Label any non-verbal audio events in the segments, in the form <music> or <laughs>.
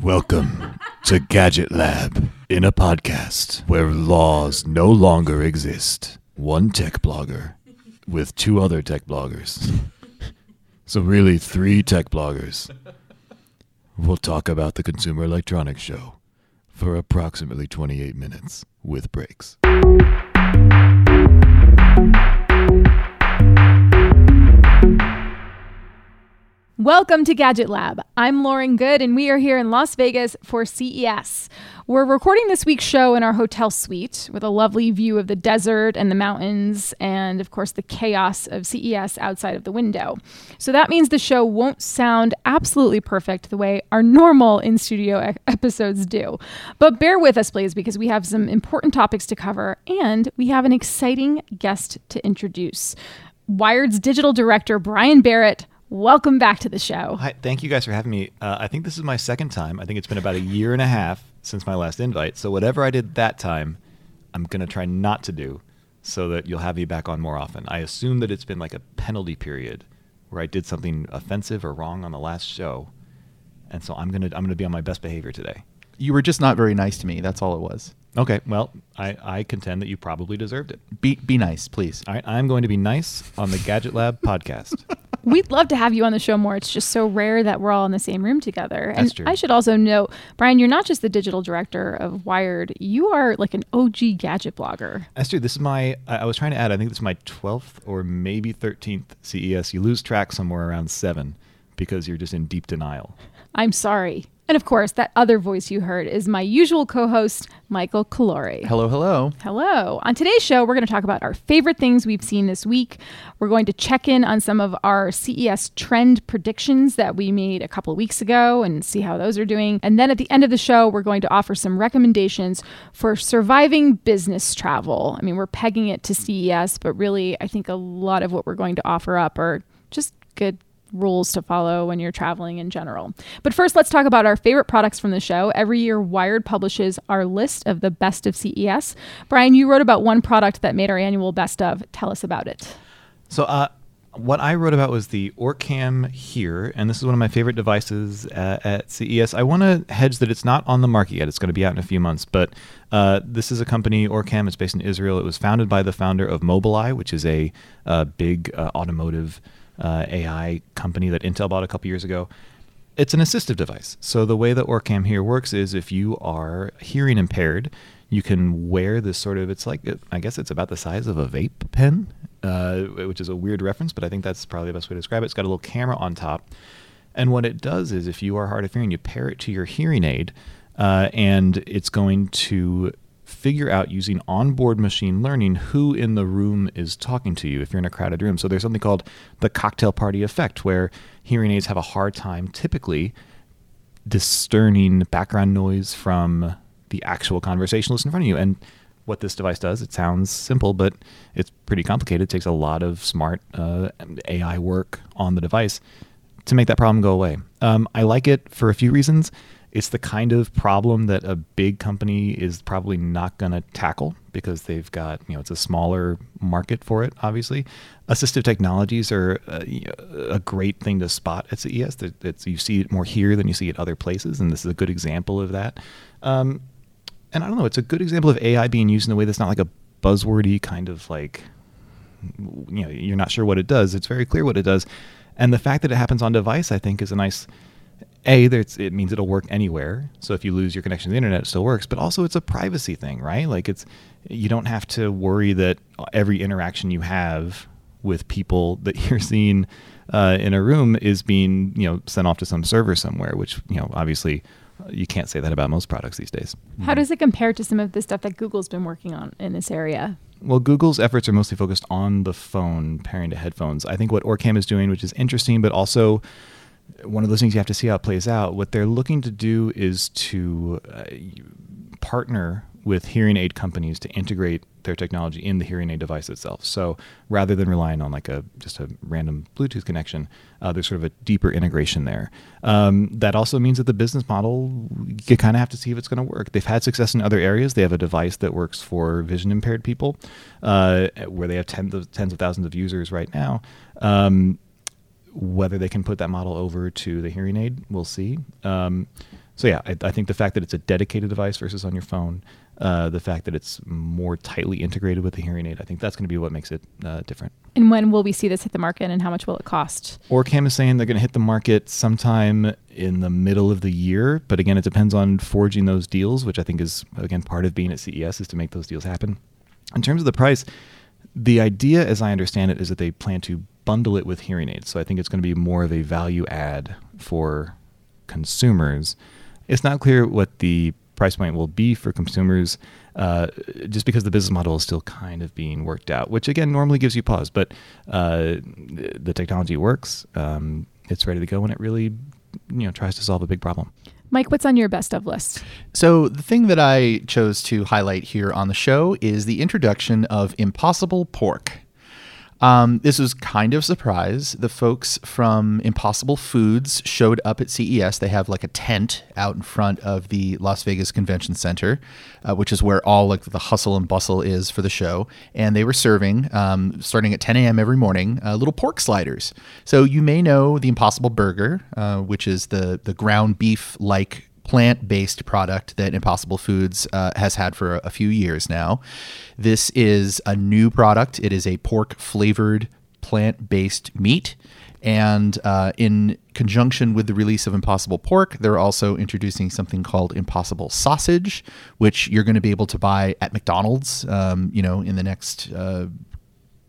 Welcome to Gadget Lab, in a podcast where laws no longer exist. One tech blogger with two other tech bloggers. So, really, three tech bloggers. We'll talk about the Consumer Electronics Show for approximately 28 minutes with breaks. Welcome to Gadget Lab. I'm Lauren Goode, and we are here in Las Vegas for CES. We're recording this week's show in our hotel suite with a lovely view of the desert and the mountains, and of course, the chaos of CES outside of the window. So that means the show won't sound absolutely perfect the way our normal in studio episodes do. But bear with us, please, because we have some important topics to cover, and we have an exciting guest to introduce. Wired's digital director, Brian Barrett, Welcome back to the show. Hi, thank you guys for having me. Uh, I think this is my second time. I think it's been about a year and a half since my last invite. So whatever I did that time, I'm going to try not to do so that you'll have me back on more often. I assume that it's been like a penalty period where I did something offensive or wrong on the last show. And so I'm going to I'm going to be on my best behavior today. You were just not very nice to me. That's all it was. Okay, well, I, I contend that you probably deserved it. Be be nice, please. All right, I'm going to be nice on the Gadget Lab podcast. <laughs> <laughs> We'd love to have you on the show more. It's just so rare that we're all in the same room together. And That's true. I should also note, Brian, you're not just the digital director of Wired. You are like an OG gadget blogger. That's true. This is my. I was trying to add. I think this is my twelfth or maybe thirteenth CES. You lose track somewhere around seven because you're just in deep denial. I'm sorry. And of course, that other voice you heard is my usual co host, Michael Calore. Hello, hello. Hello. On today's show, we're going to talk about our favorite things we've seen this week. We're going to check in on some of our CES trend predictions that we made a couple of weeks ago and see how those are doing. And then at the end of the show, we're going to offer some recommendations for surviving business travel. I mean, we're pegging it to CES, but really, I think a lot of what we're going to offer up are just good rules to follow when you're traveling in general. But first, let's talk about our favorite products from the show. Every year, Wired publishes our list of the best of CES. Brian, you wrote about one product that made our annual best of. Tell us about it. So, uh, what I wrote about was the Orcam Hear, and this is one of my favorite devices at, at CES. I want to hedge that it's not on the market yet; it's going to be out in a few months. But uh, this is a company, Orcam. It's based in Israel. It was founded by the founder of Mobileye, which is a, uh big uh, automotive uh, AI company that Intel bought a couple years ago. It's an assistive device. So the way that Orcam Hear works is if you are hearing impaired, you can wear this sort of. It's like I guess it's about the size of a vape pen, uh, which is a weird reference, but I think that's probably the best way to describe it. It's got a little camera on top, and what it does is if you are hard of hearing, you pair it to your hearing aid, uh, and it's going to figure out using onboard machine learning who in the room is talking to you if you're in a crowded room. So there's something called the cocktail party effect where hearing aids have a hard time typically discerning background noise from the actual conversationalist in front of you. And what this device does, it sounds simple, but it's pretty complicated. It takes a lot of smart uh, AI work on the device to make that problem go away. Um, I like it for a few reasons. It's the kind of problem that a big company is probably not going to tackle because they've got, you know, it's a smaller market for it, obviously. Assistive technologies are a, a great thing to spot at CES. It's, you see it more here than you see it other places, and this is a good example of that. Um, and I don't know, it's a good example of AI being used in a way that's not like a buzzwordy kind of like, you know, you're not sure what it does. It's very clear what it does. And the fact that it happens on device, I think, is a nice a it means it'll work anywhere. So if you lose your connection to the internet it still works. But also it's a privacy thing right? Like it's you don't have to worry that every interaction you have with people that <laughs> you're seeing uh, in a room is being you know sent off to some server somewhere which you know obviously you can't say that about most products these days. How does it compare to some of the stuff that google's been working on in this area? Well, Google's efforts are mostly focused on the phone pairing to headphones. I think what Orcam is doing, which is interesting, but also one of those things you have to see how it plays out. What they're looking to do is to uh, partner with hearing aid companies to integrate their technology in the hearing aid device itself. So rather than relying on like a just a random Bluetooth connection, uh, there's sort of a deeper integration there. Um, that also means that the business model you kind of have to see if it's going to work. They've had success in other areas. They have a device that works for vision impaired people, uh, where they have tens of tens of thousands of users right now. Um, whether they can put that model over to the hearing aid, we'll see. Um, so yeah, I, I think the fact that it's a dedicated device versus on your phone, uh, the fact that it's more tightly integrated with the hearing aid, I think that's going to be what makes it uh, different. And when will we see this hit the market and how much will it cost? Orcam is saying they're going to hit the market sometime in the middle of the year, but again, it depends on forging those deals, which I think is again part of being at CES is to make those deals happen. In terms of the price, the idea, as I understand it, is that they plan to bundle it with hearing aids. So I think it's going to be more of a value add for consumers. It's not clear what the price point will be for consumers, uh, just because the business model is still kind of being worked out, which again normally gives you pause. But uh, the technology works; um, it's ready to go, and it really, you know, tries to solve a big problem. Mike, what's on your best of list? So, the thing that I chose to highlight here on the show is the introduction of Impossible Pork. Um, this was kind of a surprise. The folks from Impossible Foods showed up at CES. They have like a tent out in front of the Las Vegas Convention Center, uh, which is where all like the hustle and bustle is for the show. And they were serving, um, starting at 10 a.m. every morning, uh, little pork sliders. So you may know the Impossible Burger, uh, which is the the ground beef like plant based product that Impossible Foods uh, has had for a, few years now. This is a new product, it is a pork flavored plant based meat. And uh, in conjunction with the release of Impossible Pork, they're also introducing something called Impossible Sausage, which you're going to be able to buy at McDonald's, um, you know, in the next uh,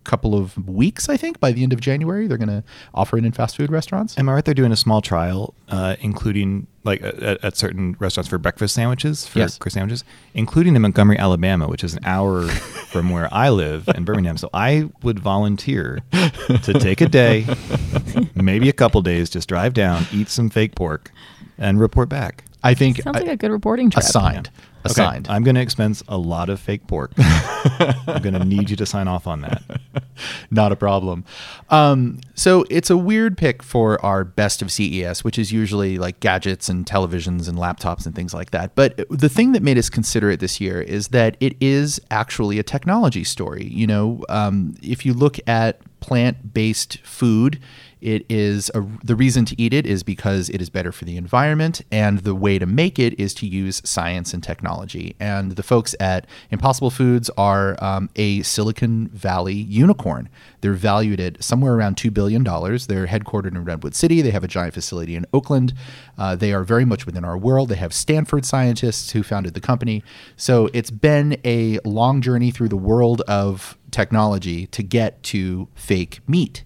couple of weeks, I think. By the end of January, they're going to offer it in fast food restaurants. Am I right? They're doing a small trial, uh, including like at, at, certain restaurants for breakfast sandwiches, for yes. sandwiches, including in Montgomery, Alabama, which is an hour <laughs> from where I live in Birmingham. So I would volunteer to take a day, <laughs> maybe a couple days, just drive down, eat some fake pork, and report back. I think sounds like a good reporting trip. Assigned. Yeah assigned. Okay, I'm going to expense a lot of fake pork. <laughs> I'm going to need you to sign off on that. <laughs> Not a problem. Um, so it's a weird pick for our best of CES, which is usually like gadgets and televisions and laptops and things like that. But the thing that made us consider it this year is that it is actually a technology story. You know, um, if you look at plant based food, it is a, the reason to eat it is because it is better for the environment, and the way to make it is to use science and technology. And the folks at Impossible Foods are um, a Silicon Valley unicorn. They're valued at somewhere around $2 billion. They're headquartered in Redwood City. They have a giant facility in Oakland. Uh, they are very much within our world. They have Stanford scientists who founded the company. So it's been a long journey through the world of technology to get to fake meat.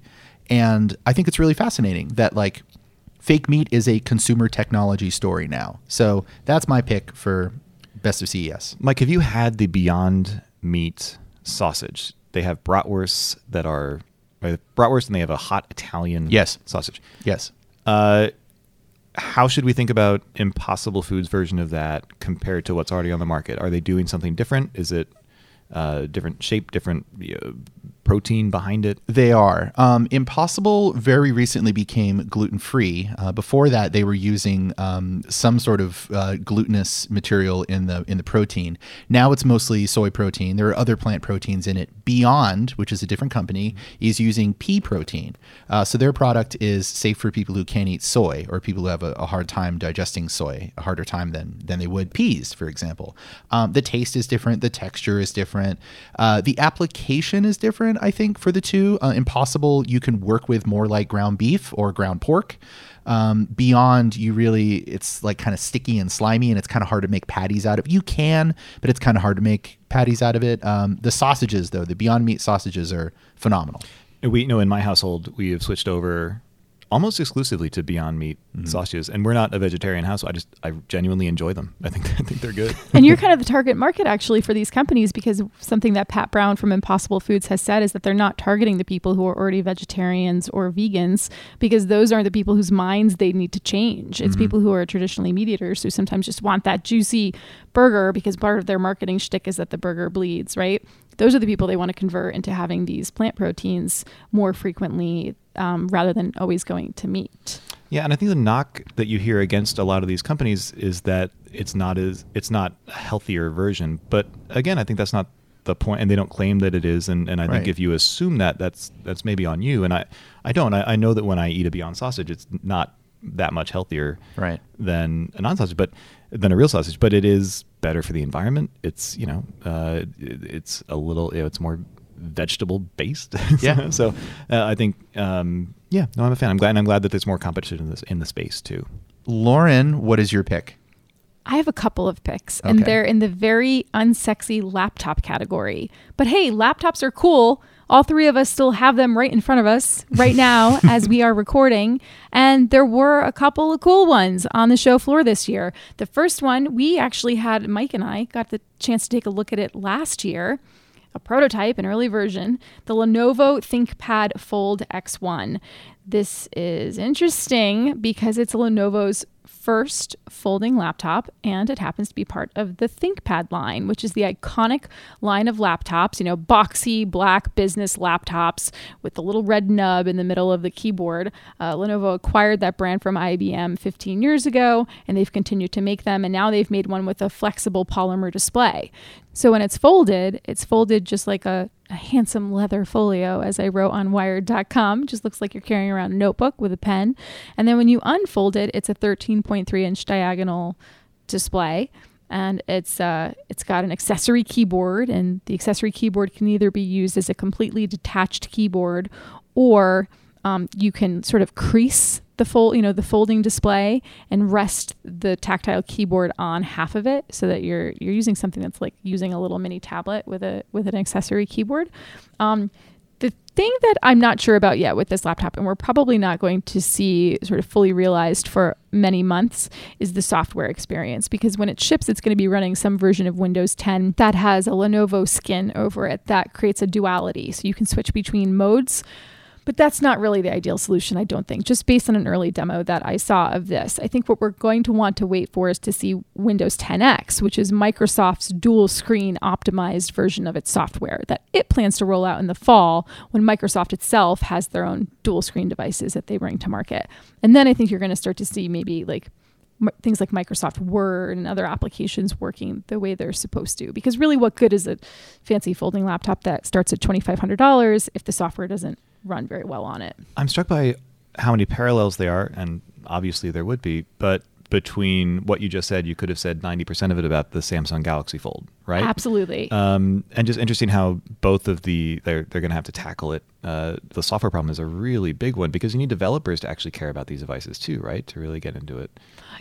And I think it's really fascinating that like fake meat is a consumer technology story now. So that's my pick for best of CES. Mike, have you had the Beyond Meat sausage? They have bratwursts that are bratwurst, and they have a hot Italian yes. sausage. Yes. Uh, how should we think about Impossible Foods' version of that compared to what's already on the market? Are they doing something different? Is it uh, different shape, different you know, protein behind it? They are. Um, Impossible very recently became gluten free. Uh, before that, they were using um, some sort of uh, glutinous material in the in the protein. Now it's mostly soy protein. There are other plant proteins in it. Beyond, which is a different company, is using pea protein. Uh, so their product is safe for people who can't eat soy or people who have a, a, hard time digesting soy, a harder time than than they would peas, for example. Um, the taste is different. The texture is different. Uh, the application is different different, I think, for the two. Uh, Impossible, you can work with more like ground beef or ground pork. Um, beyond, you really, it's like kind of sticky and slimy, and it's kind of hard to make patties out of. You can, but it's kind of hard to make patties out of it. Um, the sausages, though, the Beyond Meat sausages are phenomenal. We know in my household we have switched over almost exclusively to Beyond Meat mm-hmm. sausages, and we're not a vegetarian house. So I just I genuinely enjoy them. I think <laughs> I think they're good. and you're kind of the target market actually for these companies because something that Pat Brown from Impossible Foods has said is that they're not targeting the people who are already vegetarians or vegans because those aren't the people whose minds they need to change. It's mm-hmm. people who are traditionally meat eaters who sometimes just want that juicy burger because part of their marketing shtick is that the burger bleeds, right? Those are the people they want to convert into having these plant proteins more frequently um, rather than always going to meat. Yeah, and I think the knock that you hear against a lot of these companies is that it's not as it's not a healthier version. But again, I think that's not the point, and they don't claim that it is. And, and I right. think if you assume that, that's that's maybe on you. And I I don't. I, I know that when I eat a Beyond sausage, it's not that much healthier Right. than a non-sausage, but than a real sausage. But it is better for the environment. It's you know, uh, it- it's a little, you know, it's more vegetable based. Yeah. <laughs> so uh, I think, um, yeah, no, I'm a fan. I'm glad. And I'm glad that there's more competition in this in the space too. Lauren, what is your pick? I have a couple of picks, and they're in the very unsexy laptop category. But hey, laptops are cool. All three of us still have them right in front of us right now <laughs> as we are recording. And there were a couple of cool ones on the show floor this year. The first one, we actually had, Mike and I got the chance to take a look at it last year a prototype, an early version, the Lenovo ThinkPad Fold X1. This is interesting because it's Lenovo's first folding laptop and it happens to be part of the ThinkPad line, which is the iconic line of laptops, you know, boxy black business laptops with the little red nub in the middle of the keyboard. Uh, Lenovo acquired that brand from IBM 15 years ago and they've continued to make them and now they've made one with a flexible polymer display. So when it's folded, it's folded just like a, a handsome leather folio, as I wrote on wired.com. Just looks like you're carrying around a notebook with a pen. And then when you unfold it, it's a 13.3 inch diagonal display. And it's uh, it's got an accessory keyboard, and the accessory keyboard can either be used as a completely detached keyboard, or um, you can sort of crease the fold, you know, the folding display and rest the tactile keyboard on half of it, so that you're you're using something that's like using a little mini tablet with a with an accessory keyboard. Um, the thing that I'm not sure about yet with this laptop, and we're probably not going to see sort of fully realized for many months, is the software experience. Because when it ships, it's going to be running some version of Windows 10 that has a Lenovo skin over it that creates a duality. So you can switch between modes. But that's not really the ideal solution, I don't think, just based on an early demo that I saw of this. I think what we're going to want to wait for is to see Windows 10X, which is Microsoft's dual screen optimized version of its software that it plans to roll out in the fall when Microsoft itself has their own dual screen devices that they bring to market. And then I think you're going to start to see maybe like m- things like Microsoft Word and other applications working the way they're supposed to. Because really, what good is a fancy folding laptop that starts at $2,500 if the software doesn't run very well on it? I'm struck by how many parallels there are, and obviously there would be, but between what you just said, you could have said 90% of it about the Samsung Galaxy Fold, right? Absolutely. Um, and just interesting how both of the they're they're going to have to tackle it. Uh, the software problem is a really big one because you need developers to actually care about these devices too, right? To really get into it.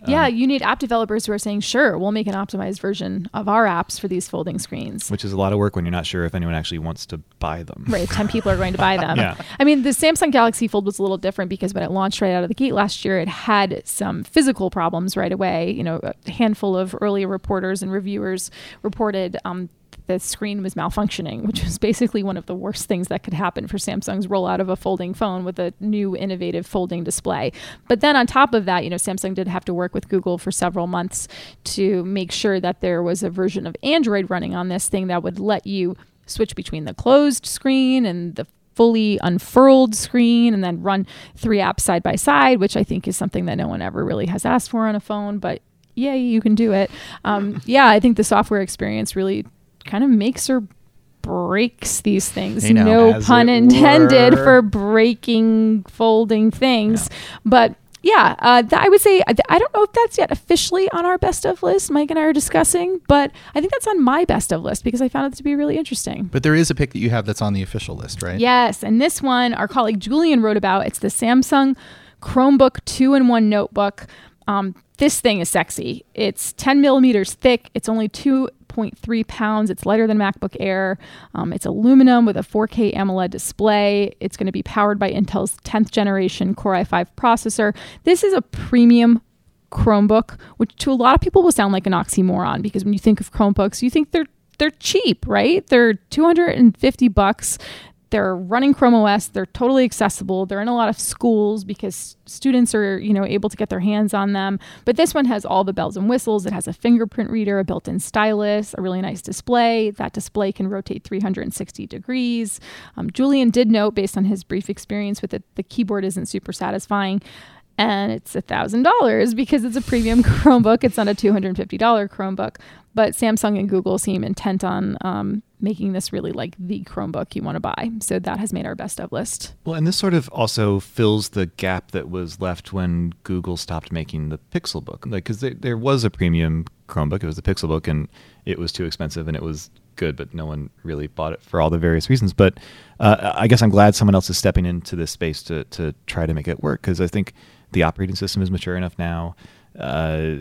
Yeah, um, you need app developers who are saying, sure, we'll make an optimized version of our apps for these folding screens. Which is a lot of work when you're not sure if anyone actually wants to buy them. Right, 10 people are going to buy them. <laughs> Yeah. I mean, the Samsung Galaxy Fold was a little different because when it launched right out of the gate last year, it had some physical problems right away. You know, a handful of early reporters and reviewers reported um, the screen was malfunctioning, which was basically one of the worst things that could happen for Samsung's rollout of a folding phone with a new innovative folding display. But then on top of that, you know, Samsung did have to work with Google for several months to make sure that there was a version of Android running on this thing that would let you switch between the closed screen and the fully unfurled screen and then run three apps side by side, which I think is something that no one ever really has asked for on a phone, but yay, you can do it. Um, <laughs> yeah, I think the software experience really kind of makes or breaks these things. Hey, now, no pun intended were. for breaking folding things. But yeah, uh, th- I would say I I don't know if that's yet officially on our best of list. Mike and I are discussing, but I think that's on my best of list because I found it to be really interesting. But there is a pick that you have that's on the official list, right? Yes, and this one our colleague Julian wrote about. It's the Samsung Chromebook two-in-one notebook. Um, this thing is sexy. It's 10 millimeters thick. It's only 2.3 pounds. It's lighter than MacBook Air. Um, it's aluminum with a 4K AMOLED display. It's going to be powered by Intel's 10th generation Core i5 processor. This is a premium Chromebook, which to a lot of people will sound like an oxymoron because when you think of Chromebooks, you think they're they're cheap, right? They're 250 bucks. They're running Chrome OS. They're totally accessible. They're in a lot of schools because students are, you know, able to get their hands on them. But this one has all the bells and whistles. It has a fingerprint reader, a built-in stylus, a really nice display. That display can rotate 360 degrees. Um, Julian did note, based on his brief experience with it, the keyboard isn't super satisfying and it's a thousand dollars because it's a premium <laughs> Chromebook. It's not a two hundred and fifty dollar Chromebook, but Samsung and Google seem intent on um, making this really like the Chromebook you want to buy. So that has made our best of list. Well, and this sort of also fills the gap that was left when Google stopped making the Pixelbook. Like, because there was a premium Chromebook, it was the Pixelbook, and it was too expensive, and it was good, but no one really bought it for all the various reasons. But uh, I guess I'm glad someone else is stepping into this space to to try to make it work because I think the operating system is mature enough now. Uh,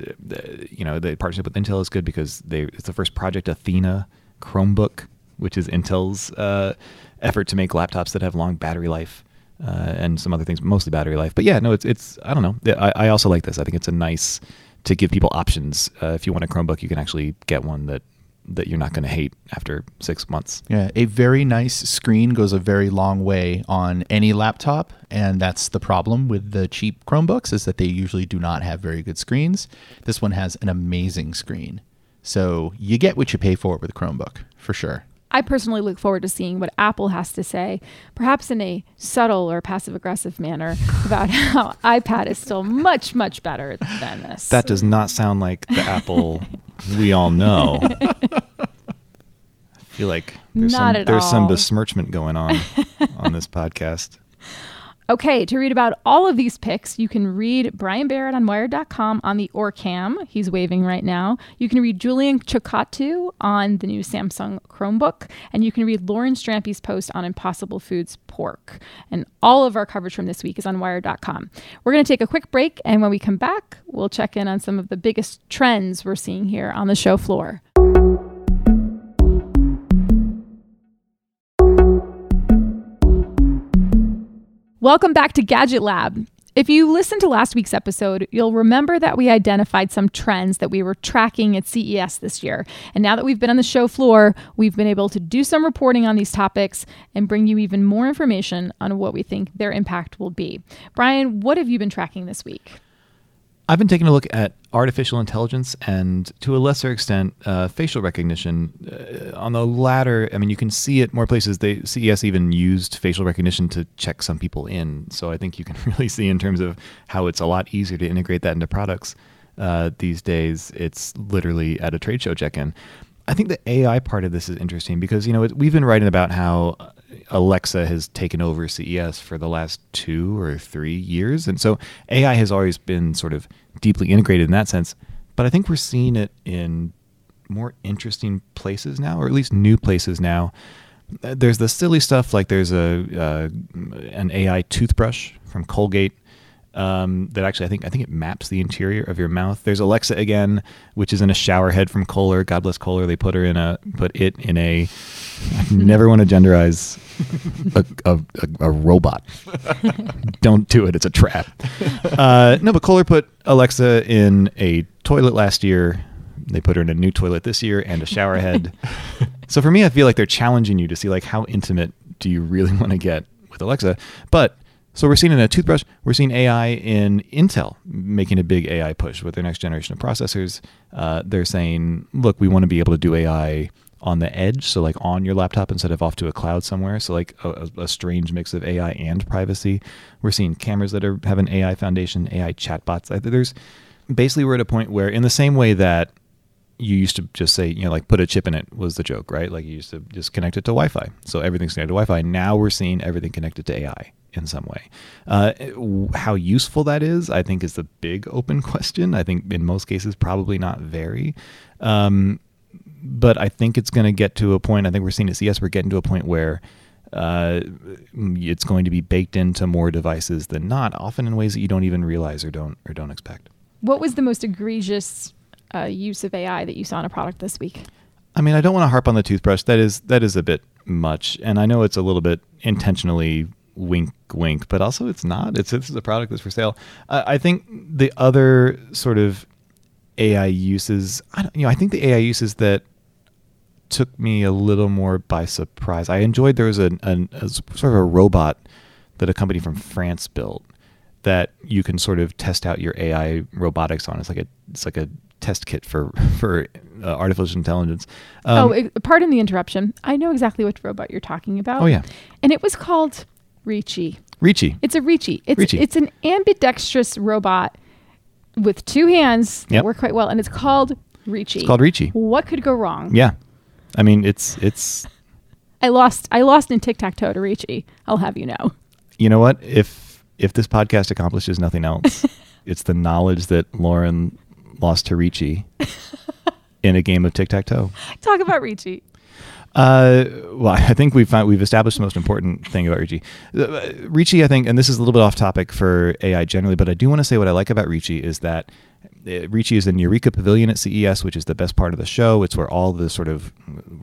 you know, the partnership with Intel is good because they it's the first Project Athena Chromebook, which is Intel's uh, effort to make laptops that have long battery life. Uh, and some other things, mostly battery life. But yeah, no, it's it's I don't know. I, I also like this. I think it's a nice to give people options. Uh, if you want a Chromebook, you can actually get one that that you're not going to hate after six months. Yeah, a very nice screen goes a very long way on any laptop, and that's the problem with the cheap Chromebooks is that they usually do not have very good screens. This one has an amazing screen. So you get what you pay for with a Chromebook, for sure. I personally look forward to seeing what Apple has to say, perhaps in a subtle or passive aggressive manner, <laughs> about how iPad is still much, much better than this. That does not sound like the Apple <laughs> we all know. I feel like there's Not some there's some besmirchment going on on this podcast. <laughs> Okay, to read about all of these picks, you can read Brian Barrett on Wired.com on the Orcam. He's waving right now. You can read Julian Chokkattu on the new Samsung Chromebook. And you can read Lauren Strampy's post on Impossible Foods pork. And all of our coverage from this week is on Wired.com. We're going to take a quick break. And when we come back, we'll check in on some of the biggest trends we're seeing here on the show floor. Welcome back to Gadget Lab. If you listened to last week's episode, you'll remember that we identified some trends that we were tracking at CES this year. And now that we've been on the show floor, we've been able to do some reporting on these topics and bring you even more information on what we think their impact will be. Brian, what have you been tracking this week? I've been taking a look at artificial intelligence and, to a lesser extent, uh, facial recognition. Uh, on the latter, I mean, you can see it more places. They CES even used facial recognition to check some people in. So I think you can <laughs> really see in terms of how it's a lot easier to integrate that into products uh, these days. It's literally at a trade show check-in. I think the AI part of this is interesting because you know we've been writing about how Alexa has taken over CES for the last two or three years, and so AI has always been sort of deeply integrated in that sense. But I think we're seeing it in more interesting places now, or at least new places now. There's the silly stuff like there's a uh, an AI toothbrush from Colgate um, that actually I think I think it maps the interior of your mouth. There's Alexa again, which is in a shower head from Kohler. God bless Kohler. They put her in a put it in a. I <laughs> never want to genderize a, a, a, a robot. <laughs> Don't do it. It's a trap. Uh, no, but Kohler put Alexa in a toilet last year. They put her in a new toilet this year and a shower head. <laughs> so for me, I feel like they're challenging you to see like how intimate do you really want to get with Alexa. But so we're seeing in a toothbrush, we're seeing AI in Intel making a big AI push with their next generation of processors. Uh, they're saying, look, we want to be able to do AI on the edge, so like on your laptop instead of off to a cloud somewhere. So like a, a strange mix of AI and privacy. We're seeing cameras that are have an AI foundation, AI chatbots. There's basically we're at a point where, in the same way that you used to just say, you know, like put a chip in it was the joke, right? Like you used to just connect it to Wi-Fi. So everything's connected to Wi-Fi. Now we're seeing everything connected to AI in some way. Uh, how useful that is, I think, is the big open <laughs> question. I think in most cases, probably not very. Um, but I think it's going to get to a point. I think we're seeing at CES, we're getting to a point where uh, it's going to be baked into more devices than not, often in ways that you don't even realize or don't or don't expect. What was the most egregious uh, use of AI that you saw in a product this week? I mean, I don't want to harp on the toothbrush. That is that is a bit much, and I know it's a little bit intentionally wink, wink, but also it's not. It's this is a product that's for sale. Uh, I think the other sort of AI uses, I you know, I think the AI uses that took me a little more by surprise. I enjoyed there was a, a, a sort of a robot that a company from France built that you can sort of test out your AI robotics on. It's like a it's like a test kit for <laughs> for uh, artificial intelligence. Um, oh, pardon the interruption. I know exactly which robot you're talking about. Oh, yeah. And it was called Reachy. Reachy. It's a Reachy. It's Reachy. it's an ambidextrous robot with two hands that Yep. work quite well, and it's called Reachy. It's called Reachy. What could go wrong? Yeah. I mean, it's it's I lost. I lost in tic tac toe to Reachy. I'll have you know. you know what? If if this podcast accomplishes nothing else, <laughs> it's the knowledge that Lauren lost to Reachy in a game of tic tac toe. Talk about Reachy. Uh, well, <laughs> I think we've found, we've established the most important thing about Reachy. Uh, Reachy, I think, and this is a little bit off topic for AI generally, but I do want to say what I like about Reachy is that uh, Reachy is in Eureka Pavilion at CES, which is the best part of the show. It's where all the sort of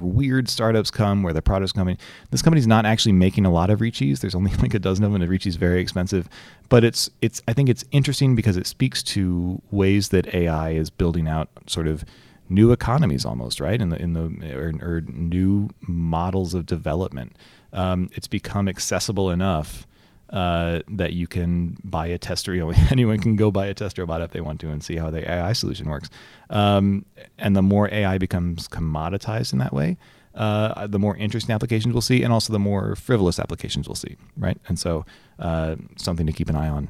weird startups come, where the products coming. This company's not actually making a lot of Reachy's. There's only <laughs> like a dozen of them, and Reachy's very expensive. But it's it's I think it's interesting because it speaks to ways that AI is building out sort of new economies almost right in the in the or, or new models of development. Um, it's become accessible enough uh, that you can buy a tester. <laughs> Anyone can go buy a test robot if they want to and see how the AI solution works. Um, and the more AI becomes commoditized in that way, uh, the more interesting applications we'll see, and also the more frivolous applications we'll see. Right, and so uh, something to keep an eye on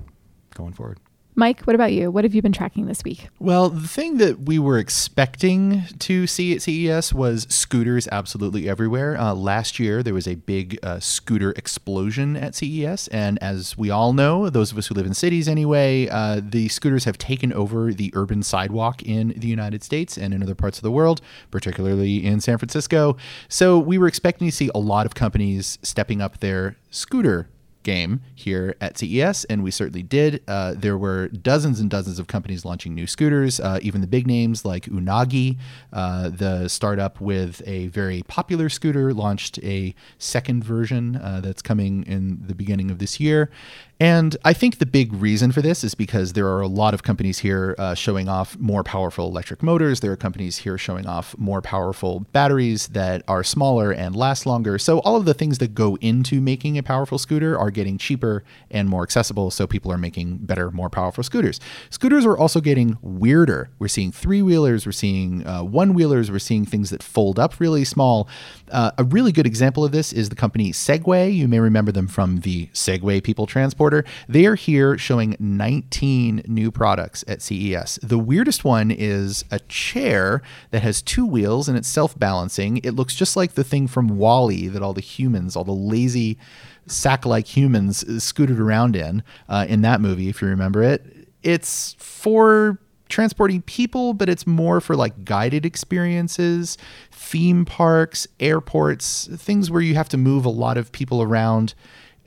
going forward. Mike, what about you? What have you been tracking this week? Well, the thing that we were expecting to see at CES was scooters absolutely everywhere. Uh, last year, there was a big uh, scooter explosion at CES. And as we all know, those of us who live in cities anyway, uh, the scooters have taken over the urban sidewalk in the United States and in other parts of the world, particularly in San Francisco. So we were expecting to see a lot of companies stepping up their scooter game here at CES, and we certainly did. Uh, there were dozens and dozens of companies launching new scooters, uh, even the big names like Unagi, uh, the startup with a very popular scooter, launched a second version uh, that's coming in the beginning of this year. And I think the big reason for this is because there are a lot of companies here uh, showing off more powerful electric motors. There are companies here showing off more powerful batteries that are smaller and last longer. So, all of the things that go into making a powerful scooter are getting cheaper and more accessible. So, people are making better, more powerful scooters. Scooters are also getting weirder. We're seeing three wheelers, we're seeing uh, one wheelers, we're seeing things that fold up really small. Uh, a really good example of this is the company Segway. You may remember them from the Segway People Transporter. They are here showing 19 new products at CES. The weirdest one is a chair that has two wheels and it's self balancing. It looks just like the thing from WALL-E that all the humans, all the lazy sack like humans, scooted around in uh, in that movie, if you remember it. It's for transporting people, but it's more for like guided experiences, theme parks, airports, things where you have to move a lot of people around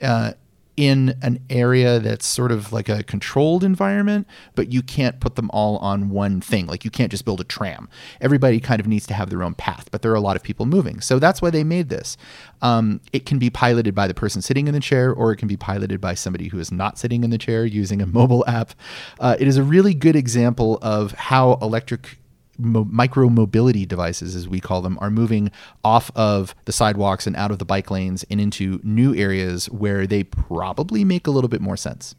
uh, in an area that's sort of like a controlled environment, but you can't put them all on one thing. Like you can't just build a tram. Everybody kind of needs to have their own path, but there are a lot of people moving. So that's why they made this. Um, it can be piloted by the person sitting in the chair, or it can be piloted by somebody who is not sitting in the chair using a <laughs> mobile app. Uh, it is a really good example of how electric mo- micro mobility devices, as we call them, are moving off of the sidewalks and out of the bike lanes and into new areas where they probably make a little bit more sense.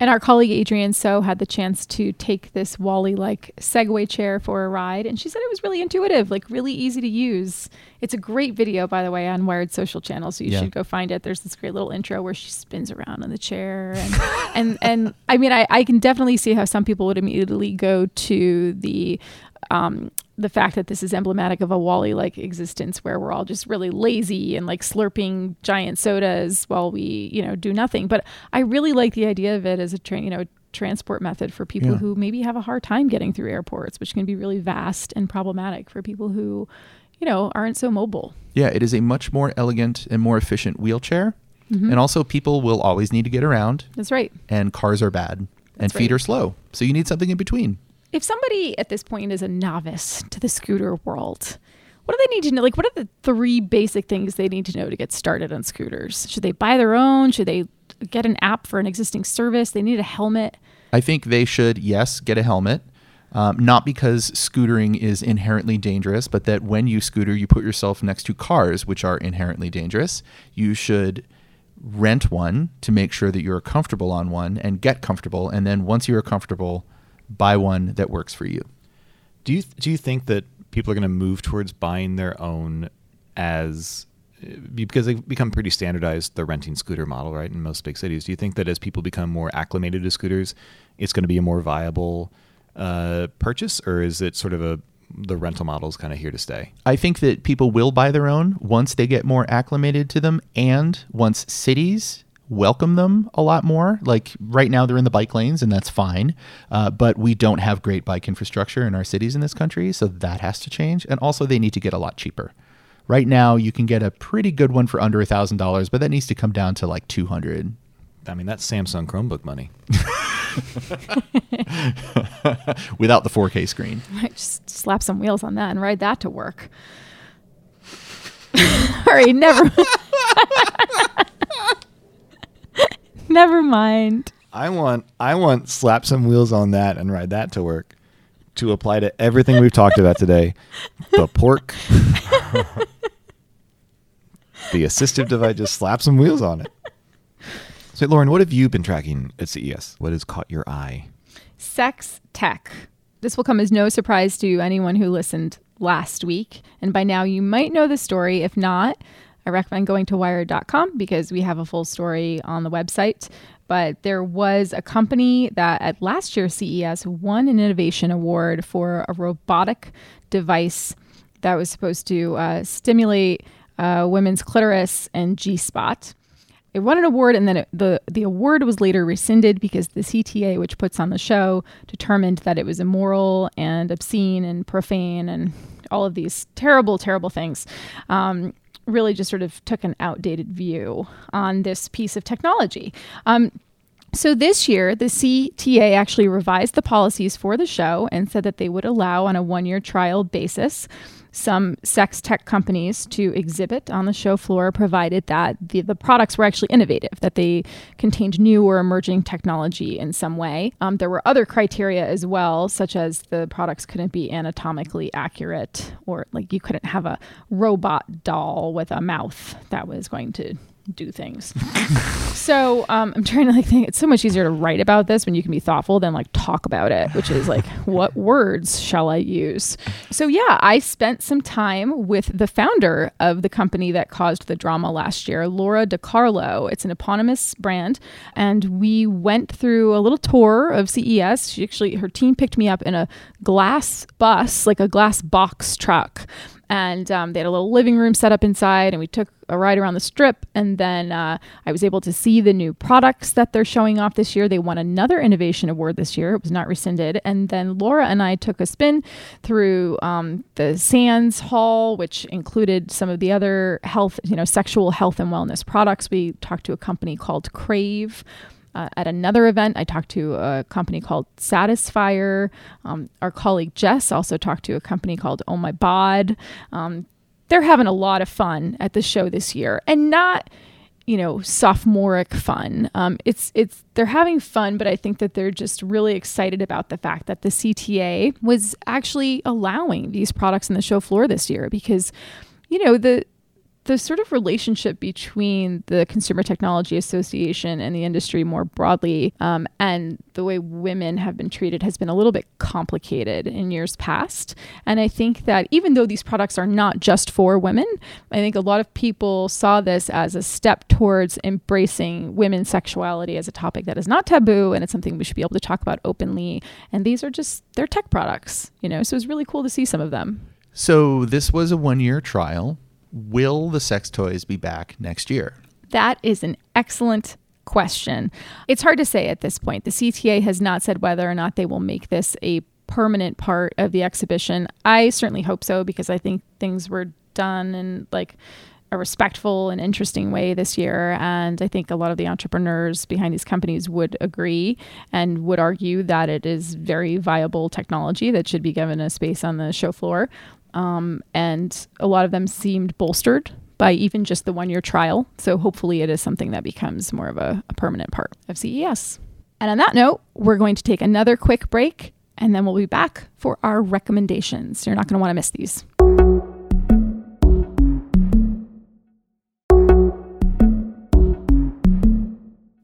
And our colleague Adrienne So had the chance to take this WALL-E like Segway chair for a ride. And she said it was really intuitive, like really easy to use. It's a great video, by the way, on Wired social channel. So you Yeah. should go find it. There's this great little intro where she spins around on the chair. And, and, and I mean, I, I can definitely see how some people would immediately go to the, um, the fact that this is emblematic of a WALL-E like existence where we're all just really lazy and like slurping giant sodas while we, you know, do nothing. But I really like the idea of it as a train, you know, transport method for people Yeah. who maybe have a hard time getting through airports, which can be really vast and problematic for people who, you know, aren't so mobile. Yeah, it is a much more elegant and more efficient wheelchair. Mm-hmm. And also, people will always need to get around, That's right. and cars are bad, and That's feet right. are slow. So you need something in between. If somebody at this point is a novice to the scooter world, what do they need to know? Like, what are the three basic things they need to know to get started on scooters? Should they buy their own? Should they get an app for an existing service? They need a helmet. I think they should, yes, get a helmet. Um, not because scootering is inherently dangerous, but that when you scooter, you put yourself next to cars, which are inherently dangerous. You should rent one to make sure that you're comfortable on one and get comfortable. And then once you're comfortable, buy one that works for you. Do you do you think that people are going to move towards buying their own as because they've become pretty standardized, the renting scooter model, right, in most big cities. Do you think that as people become more acclimated to scooters, it's going to be a more viable uh, purchase, or is it sort of a the rental model is kind of here to stay? I think that people will buy their own once they get more acclimated to them and once cities welcome them a lot more. Like right now, they're in the bike lanes, and that's fine. Uh, but we don't have great bike infrastructure in our cities in this country, so that has to change. And also, they need to get a lot cheaper. Right now, you can get a pretty good one for under a thousand dollars, but that needs to come down to like two hundred. I mean, that's Samsung Chromebook money. <laughs> <laughs> Without the 4K screen. <laughs> Just slap some wheels on that and ride that to work. All right, never. <laughs> never mind. I want I want slap some wheels on that and ride that to work to apply to everything we've talked about today. <laughs> The pork, <laughs> the assistive device, just slap some wheels on it. So, Lauren, what have you been tracking at CES? What has caught your eye? Sex tech. This will come as no surprise to anyone who listened last week. And by now, you might know the story. If not, I recommend going to wired.com because we have a full story on the website. But there was a company that at last year's CES won an innovation award for a robotic device that was supposed to uh, stimulate uh, women's clitoris and G spot it won an award and then it, the the award was later rescinded because the CTA which puts on the show determined that it was immoral and obscene and profane and all of these terrible terrible things um, really just sort of took an outdated view on this piece of technology. Um, so this year, the CTA actually revised the policies for the show and said that they would allow on a one year trial basis some sex tech companies to exhibit on the show floor, provided that the, the products were actually innovative, that they contained new or emerging technology in some way. Um, there were other criteria as well, such as the products couldn't be anatomically accurate, or like you couldn't have a robot doll with a mouth that was going to do things. <laughs> so um, I'm trying to like think. It's so much easier to write about this when you can be thoughtful than like talk about it, which is like, <laughs> what words shall I use? So yeah, I spent some time with the founder of the company that caused the drama last year, Lora DiCarlo. It's an eponymous brand, and we went through a little tour of CES. She actually, her team picked me up in a glass bus, like a glass box truck and um, they had a little living room set up inside and we took a ride around the strip. And then uh, i was able to see the new products that they're showing off this year. They won another innovation award this year. It was not rescinded. And then laura and i took a spin through um, the sands hall which included some of the other health you know sexual health and wellness products. We talked to a company called crave uh, at another event, I talked to a company called Satisfyer. Um, our colleague Jess also talked to a company called Oh My Bod. Um, they're having a lot of fun at the show this year, and not you know sophomoric fun um, it's it's they're having fun but i think that they're just really excited about the fact that the cta was actually allowing these products in the show floor this year because you know the the sort of relationship between the Consumer Technology Association and the industry more broadly, um, and the way women have been treated, has been a little bit complicated in years past. And I think that even though these products are not just for women, I think a lot of people saw this as a step towards embracing women's sexuality as a topic that is not taboo and it's something we should be able to talk about openly. And these are just, they're tech products, you know, so it was really cool to see some of them. So this was a one year trial will the sex toys be back next year? That is an excellent question. It's hard to say at this point. The CTA has not said whether or not they will make this a permanent part of the exhibition. I certainly hope so because I think things were done in like a respectful and interesting way this year. And I think a lot of the entrepreneurs behind these companies would agree and would argue that it is very viable technology that should be given a space on the show floor. Um, and a lot of them seemed bolstered by even just the one year trial. So hopefully it is something that becomes more of a, a permanent part of CES. And on that note, we're going to take another quick break and then we'll be back for our recommendations. You're not going to want to miss these.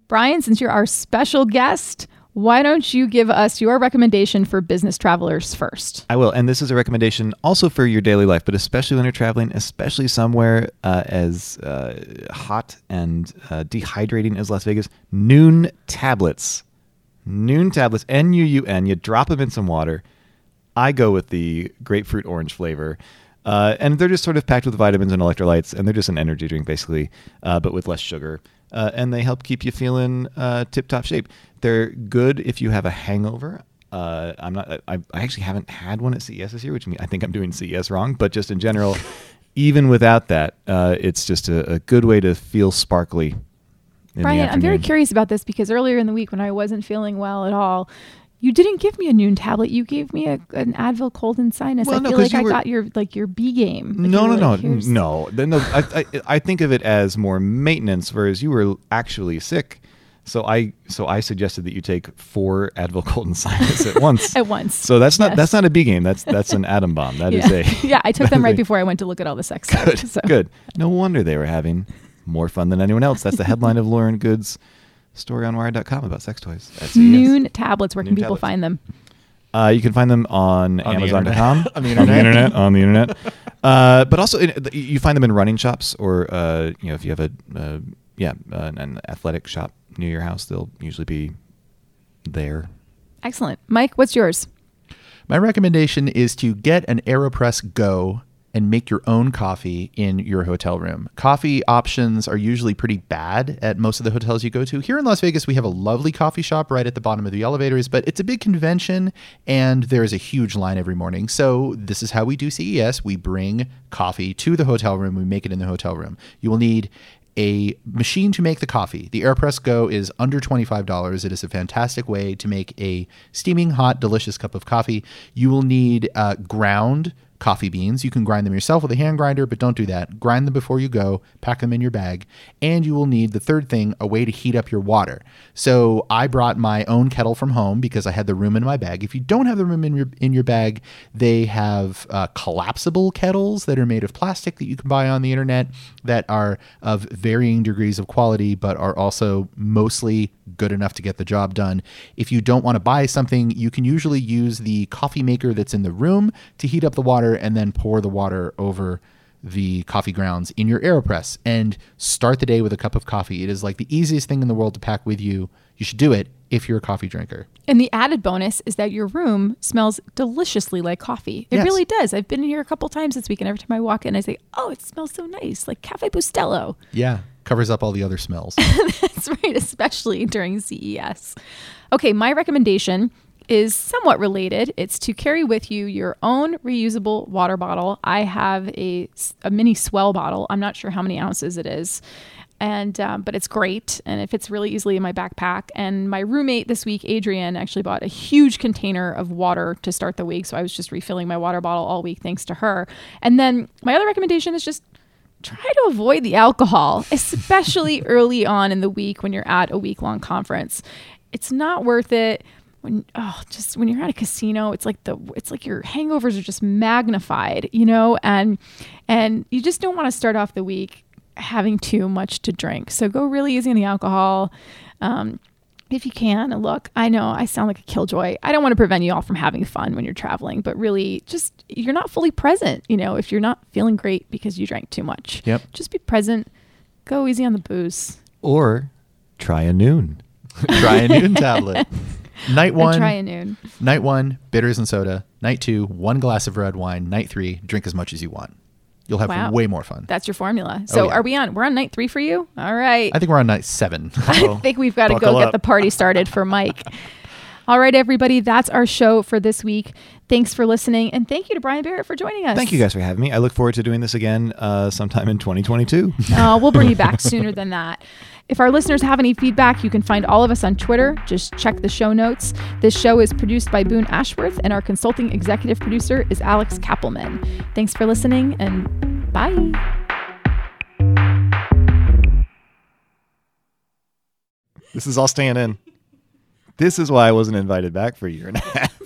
Brian, since you're our special guest, Why don't you give us your recommendation for business travelers first? I will. And this is a recommendation also for your daily life, but especially when you're traveling, especially somewhere uh, as uh, hot and uh, dehydrating as Las Vegas. Nuun tablets. Nuun tablets, N U U N. You drop them in some water. I go with the grapefruit orange flavor. Uh, and they're just sort of packed with vitamins and electrolytes, and they're just an energy drink basically, uh, but with less sugar. Uh, and they help keep you feeling uh, tip top shape. They're good if you have a hangover. Uh, I'm not. I, I actually haven't had one at CES this year, which I think I'm doing CES wrong. But just in general, <laughs> even without that, uh, it's just a, a good way to feel sparkly. Brian, I'm very curious about this because earlier in the week when I wasn't feeling well at all, you didn't give me a Nuun tablet. You gave me a, an Advil cold and sinus. Well, I no, feel like I were- got your like your B game. Like, No, no, were no, like, no, no. no I, I, I think of it as more maintenance, whereas you were actually sick. So I, so I suggested that you take four Advil cold and sinus at once. <laughs> At once, So that's not yes. that's not a B game. That's that's an atom bomb. That is yeah. a <laughs> yeah, I took them right a- before I went to look at all the sex stuff. So. good. No wonder they were having more fun than anyone else. That's the headline of Lauren Goode's story on Wired.com about sex toys. at CES. Nuun tablets. Where can Nuun people tablets. find them? Uh, you can find them on, On the Amazon.com. internet. <laughs> On the on the internet. internet. On the internet. <laughs> Uh, but also, in, you find them in running shops, or uh, you know, if you have a uh, yeah an, an athletic shop near your house, they'll usually be there. Excellent, Mike. What's yours? My recommendation is to get an AeroPress Go and make your own coffee in your hotel room. Coffee options are usually pretty bad at most of the hotels you go to. Here in Las Vegas, we have a lovely coffee shop right at the bottom of the elevators, but it's a big convention and there is a huge line every morning. So, this is how we do CES. We bring coffee to the hotel room, we make it in the hotel room. You will need a machine to make the coffee. The AeroPress Go is under $25. It is a fantastic way to make a steaming hot, delicious cup of coffee. You will need uh, ground coffee beans. You can grind them yourself with a hand grinder, but don't do that. Grind them before you go, pack them in your bag, and you will need the third thing a way to heat up your water. So I brought my own kettle from home because I had the room in my bag. If you don't have the room in your in your bag, they have uh, collapsible kettles that are made of plastic that you can buy on the internet that are of varying degrees of quality, but are also mostly good enough to get the job done. If you don't want to buy something, you can usually use the coffee maker that's in the room to heat up the water and then pour the water over the coffee grounds in your AeroPress and start the day with a cup of coffee. It is like the easiest thing in the world to pack with you. You should do it if you're a coffee drinker. And the added bonus is that your room smells deliciously like coffee. It Yes. really does. I've been in here a couple times this week, and every time I walk in, I say, "Oh, it smells so nice, like Cafe Bustelo." Yeah, covers up all the other smells. <laughs> That's right, especially during CES. Okay, my recommendation is somewhat related. It's to carry with you your own reusable water bottle. I have a, a mini S'well bottle. I'm not sure how many ounces it is. And um, but it's great and it fits really easily in my backpack. And my roommate this week, Adrian, actually bought a huge container of water to start the week. So I was just refilling my water bottle all week thanks to her. And then my other recommendation is just try to avoid the alcohol, especially <laughs> early on in the week when you're at a week long conference. It's not worth it. When oh, just when you're at a casino, it's like the it's like your hangovers are just magnified, you know, and and you just don't want to start off the week having too much to drink. So go really easy on the alcohol. Um, if you can, and look, I know I sound like a killjoy. I don't want to prevent you all from having fun when you're traveling, but really just you're not fully present, you know, if you're not feeling great because you drank too much. Yep. Just be present. Go easy on the booze. Or try a Nuun. <laughs> Try a Nuun tablet. <laughs> Night one, try a Nuun. night one, bitters and soda. Night two, one glass of red wine. Night three, drink as much as you want. You'll have Wow. way more fun. That's your formula. Oh, so yeah. are we on? We're on night three for you. All right. I think we're on night seven. <laughs> I think we've got to go Buckle get the party started for Mike. <laughs> All right, everybody, that's our show for this week. Thanks for listening, and thank you to Brian Barrett for joining us. Thank you guys for having me. I look forward to doing this again uh, sometime in 2022. <laughs> Uh, we'll bring you back <laughs> sooner than that. If our listeners have any feedback, you can find all of us on Twitter. Just check the show notes. This show is produced by Boone Ashworth, and our consulting executive producer is Alex Kapelman. Thanks for listening, and bye. this is all staying in. This is why I wasn't invited back for a year and a half.